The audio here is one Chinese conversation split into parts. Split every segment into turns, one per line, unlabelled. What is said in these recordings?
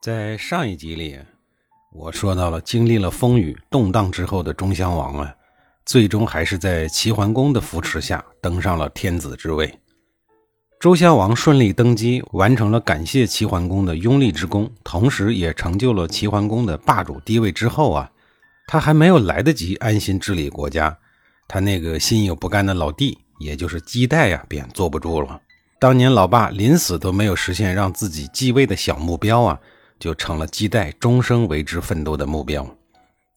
在上一集里，我说到了经历了风雨动荡之后的中襄王啊，最终还是在齐桓公的扶持下登上了天子之位。周襄王顺利登基，完成了感谢齐桓公的拥立之功，同时也成就了齐桓公的霸主地位。之后啊，他还没有来得及安心治理国家，他那个心有不甘的老弟，也就是姬代呀，便坐不住了。当年老爸临死都没有实现让自己继位的小目标啊。就成了姬代终生为之奋斗的目标。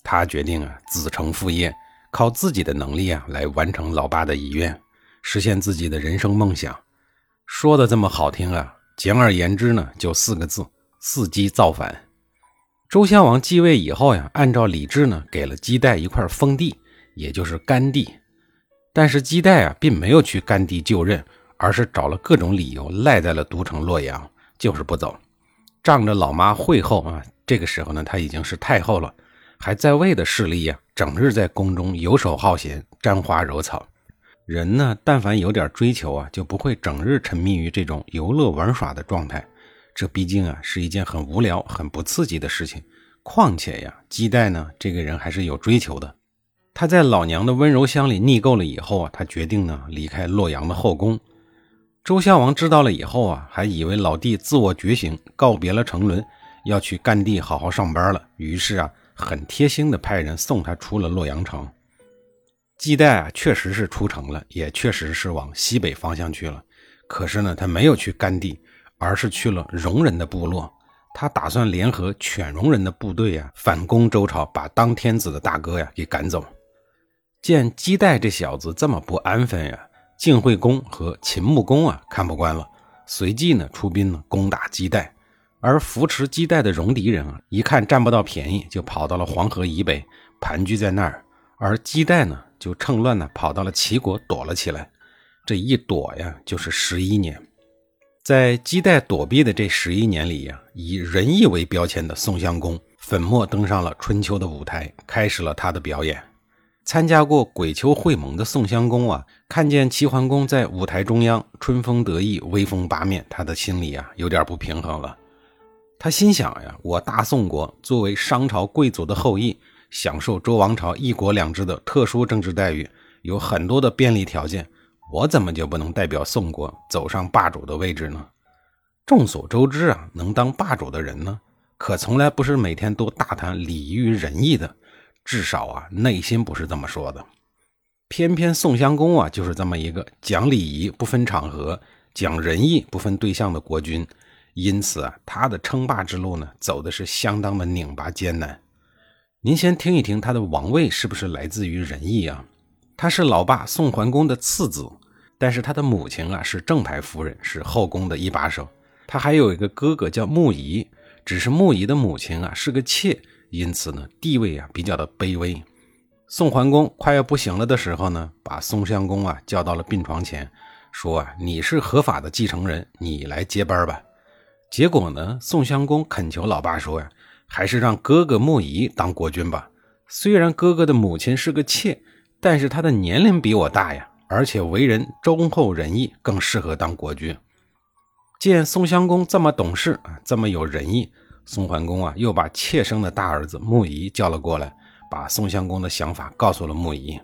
他决定啊，子承父业，靠自己的能力啊，来完成老爸的遗愿，实现自己的人生梦想。说的这么好听啊，简而言之呢，就四个字：伺机造反。周襄王继位以后呀，按照礼制呢，给了姬代一块封地，也就是甘地。但是姬代啊，并没有去甘地就任，而是找了各种理由赖在了都城洛阳，就是不走。仗着老妈惠后啊，这个时候呢，她已经是太后了，还在位的势力呀，整日在宫中游手好闲、沾花惹草。人呢，但凡有点追求啊，就不会整日沉迷于这种游乐玩耍的状态。这毕竟啊，是一件很无聊、很不刺激的事情。况且呀，姬代呢，这个人还是有追求的。他在老娘的温柔乡里腻够了以后啊，他决定呢，离开洛阳的后宫。周襄王知道了以后啊，还以为老弟自我觉醒，告别了沉沦，要去干地好好上班了。于是啊，很贴心的派人送他出了洛阳城。姬代啊，确实是出城了，也确实是往西北方向去了。可是呢，他没有去干地，而是去了戎人的部落。他打算联合犬戎人的部队呀，反攻周朝，把当天子的大哥呀给赶走。见姬代这小子这么不安分呀。晋惠公和秦穆公啊，看不惯了，随即呢出兵呢攻打姬代，而扶持姬代的戎狄人啊，一看占不到便宜，就跑到了黄河以北盘踞在那儿，而姬代呢就趁乱呢跑到了齐国躲了起来，这一躲呀就是十一年，在姬代躲避的这十一年里呀，以仁义为标签的宋襄公粉墨登上了春秋的舞台，开始了他的表演。参加过鬼丘会盟的宋襄公啊，看见齐桓公在舞台中央春风得意、威风八面，他的心里啊有点不平衡了。他心想呀，我大宋国作为商朝贵族的后裔，享受周王朝一国两制的特殊政治待遇，有很多的便利条件，我怎么就不能代表宋国走上霸主的位置呢？众所周知啊，能当霸主的人呢，可从来不是每天都大谈礼遇仁义的。至少啊，内心不是这么说的。偏偏宋襄公啊，就是这么一个讲礼仪不分场合、讲仁义不分对象的国君，因此啊，他的称霸之路呢，走的是相当的拧巴艰难。您先听一听他的王位是不是来自于仁义啊？他是老爸宋桓公的次子，但是他的母亲啊是正牌夫人，是后宫的一把手。他还有一个哥哥叫穆仪，只是穆仪的母亲啊是个妾。因此呢，地位啊比较的卑微。宋桓公快要不行了的时候呢，把宋襄公啊叫到了病床前，说啊，你是合法的继承人，你来接班吧。结果呢，宋襄公恳求老爸说呀，还是让哥哥穆仪当国君吧。虽然哥哥的母亲是个妾，但是他的年龄比我大呀，而且为人忠厚仁义，更适合当国君。见宋襄公这么懂事啊，这么有仁义。宋桓公啊，又把妾生的大儿子穆仪叫了过来，把宋襄公的想法告诉了穆仪。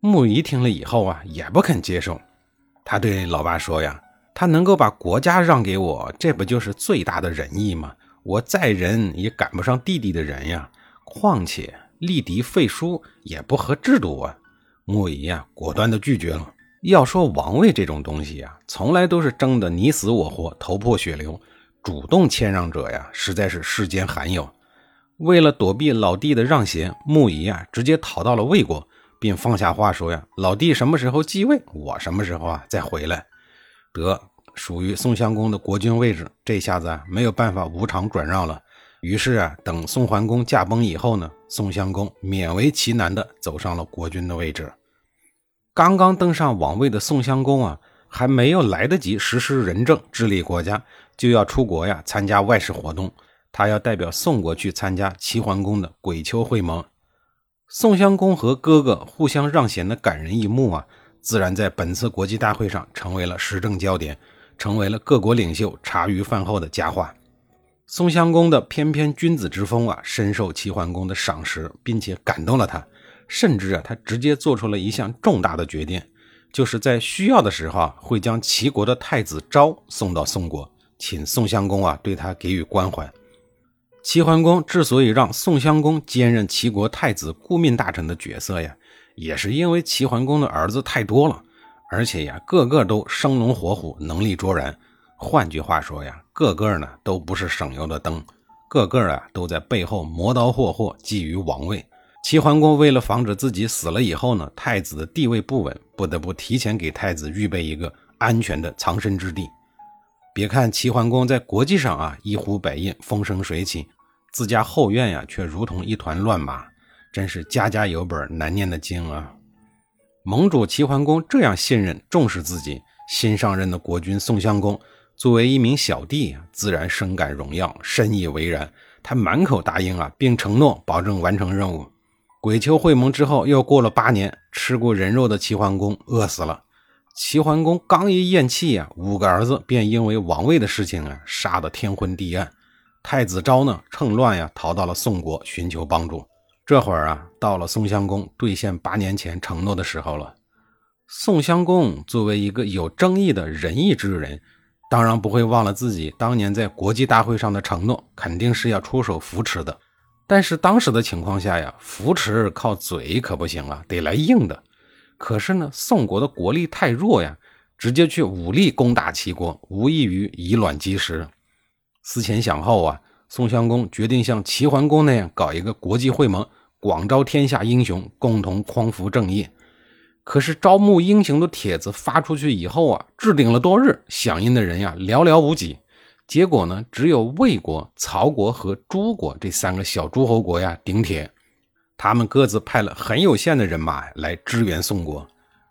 穆仪听了以后啊，也不肯接受。他对老爸说呀：“他能够把国家让给我，这不就是最大的仁义吗？我再仁也赶不上弟弟的仁呀。况且立嫡废叔也不合制度啊。”穆仪呀，果断地拒绝了。要说王位这种东西呀，从来都是争得你死我活，头破血流。主动谦让者呀，实在是世间罕有。为了躲避老弟的让贤，穆仪啊直接逃到了魏国，并放下话说呀：“老弟什么时候继位，我什么时候啊再回来。”得属于宋襄公的国君位置，这下子啊没有办法无偿转让了。于是啊，等宋桓公驾崩以后呢，宋襄公勉为其难地走上了国君的位置。刚刚登上王位的宋襄公啊，还没有来得及实施仁政、治理国家，就要出国呀，参加外事活动。他要代表宋国去参加齐桓公的鬼丘会盟。宋襄公和哥哥互相让贤的感人一幕啊，自然在本次国际大会上成为了时政焦点，成为了各国领袖茶余饭后的佳话。宋襄公的翩翩君子之风啊，深受齐桓公的赏识，并且感动了他。甚至啊，他直接做出了一项重大的决定，就是在需要的时候啊，会将齐国的太子昭送到宋国，请宋襄公啊对他给予关怀。齐桓公之所以让宋襄公兼任齐国太子顾命大臣的角色呀，也是因为齐桓公的儿子太多了，而且呀，个个都生龙活虎，能力卓然。换句话说呀，个个呢都不是省油的灯，个个啊都在背后磨刀霍霍，觊觎王位。齐桓公为了防止自己死了以后呢，太子的地位不稳，不得不提前给太子预备一个安全的藏身之地。别看齐桓公在国际上啊一呼百应，风生水起，自家后院呀却如同一团乱麻，真是家家有本难念的经啊。盟主齐桓公这样信任重视自己，新上任的国君宋襄公。作为一名小弟，自然深感荣耀，深以为然。他满口答应啊，并承诺保证完成任务。鬼丘会盟之后，又过了八年，吃过人肉的齐桓公饿死了。齐桓公刚一咽气呀，五个儿子便因为王位的事情啊，杀得天昏地暗。太子昭呢，趁乱呀，逃到了宋国寻求帮助。这会儿啊，到了宋襄公兑现八年前承诺的时候了。宋襄公作为一个有争议的仁义之人。当然不会忘了自己当年在国际大会上的承诺，肯定是要出手扶持的。但是当时的情况下呀，扶持靠嘴可不行啊，得来硬的。可是呢，宋国的国力太弱呀，直接去武力攻打齐国，无异于以卵击石。思前想后啊，宋襄公决定像齐桓公那样搞一个国际会盟，广招天下英雄，共同匡扶正义。可是招募英雄的帖子发出去以后啊，置顶了多日，响应的人呀寥寥无几。结果呢，只有魏国、曹国和诸国这三个小诸侯国呀顶帖，他们各自派了很有限的人马来支援宋国。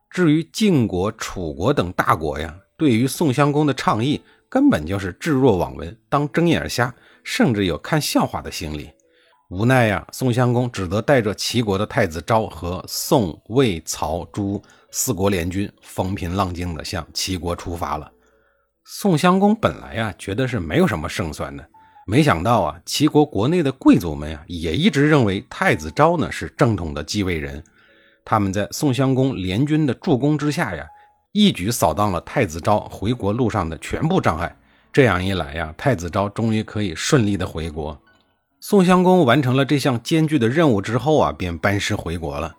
至于晋国、楚国等大国呀，对于宋襄公的倡议，根本就是置若罔闻，当睁眼瞎，甚至有看笑话的心理。无奈呀，宋襄公只得带着齐国的太子昭和宋、魏、曹、朱四国联军，风平浪静地向齐国出发了。宋襄公本来呀，觉得是没有什么胜算的，没想到啊，齐国国内的贵族们呀，也一直认为太子昭呢是正统的继位人。他们在宋襄公联军的助攻之下呀，一举扫荡了太子昭回国路上的全部障碍。这样一来呀，太子昭终于可以顺利的回国。宋襄公完成了这项艰巨的任务之后啊，便班师回国了。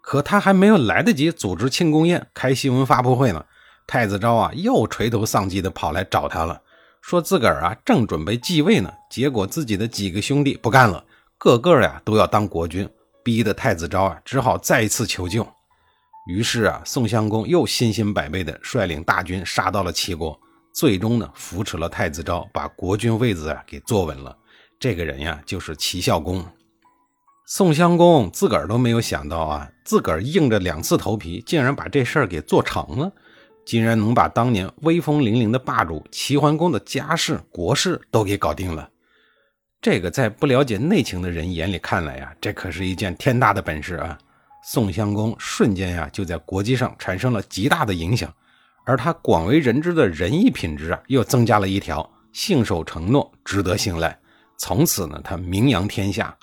可他还没有来得及组织庆功宴、开新闻发布会呢，太子昭啊又垂头丧气的跑来找他了，说自个儿啊正准备继位呢，结果自己的几个兄弟不干了，个个呀都要当国君，逼得太子昭啊只好再一次求救。于是啊，宋襄公又信心百倍地率领大军杀到了齐国，最终呢扶持了太子昭，把国君位子啊给坐稳了。这个人呀，就是齐孝公。宋襄公自个儿都没有想到啊，自个儿硬着两次头皮，竟然把这事儿给做成了，竟然能把当年威风凛凛的霸主齐桓公的家事国事都给搞定了。这个在不了解内情的人眼里看来呀，这可是一件天大的本事啊！宋襄公瞬间呀，就在国际上产生了极大的影响，而他广为人知的仁义品质啊，又增加了一条：信守承诺，值得信赖。从此呢，他名扬天下。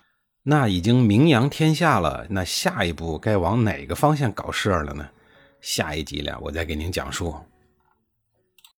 那已经名扬天下了，那下一步该往哪个方向搞事儿了呢？下一集了，我再给您讲述。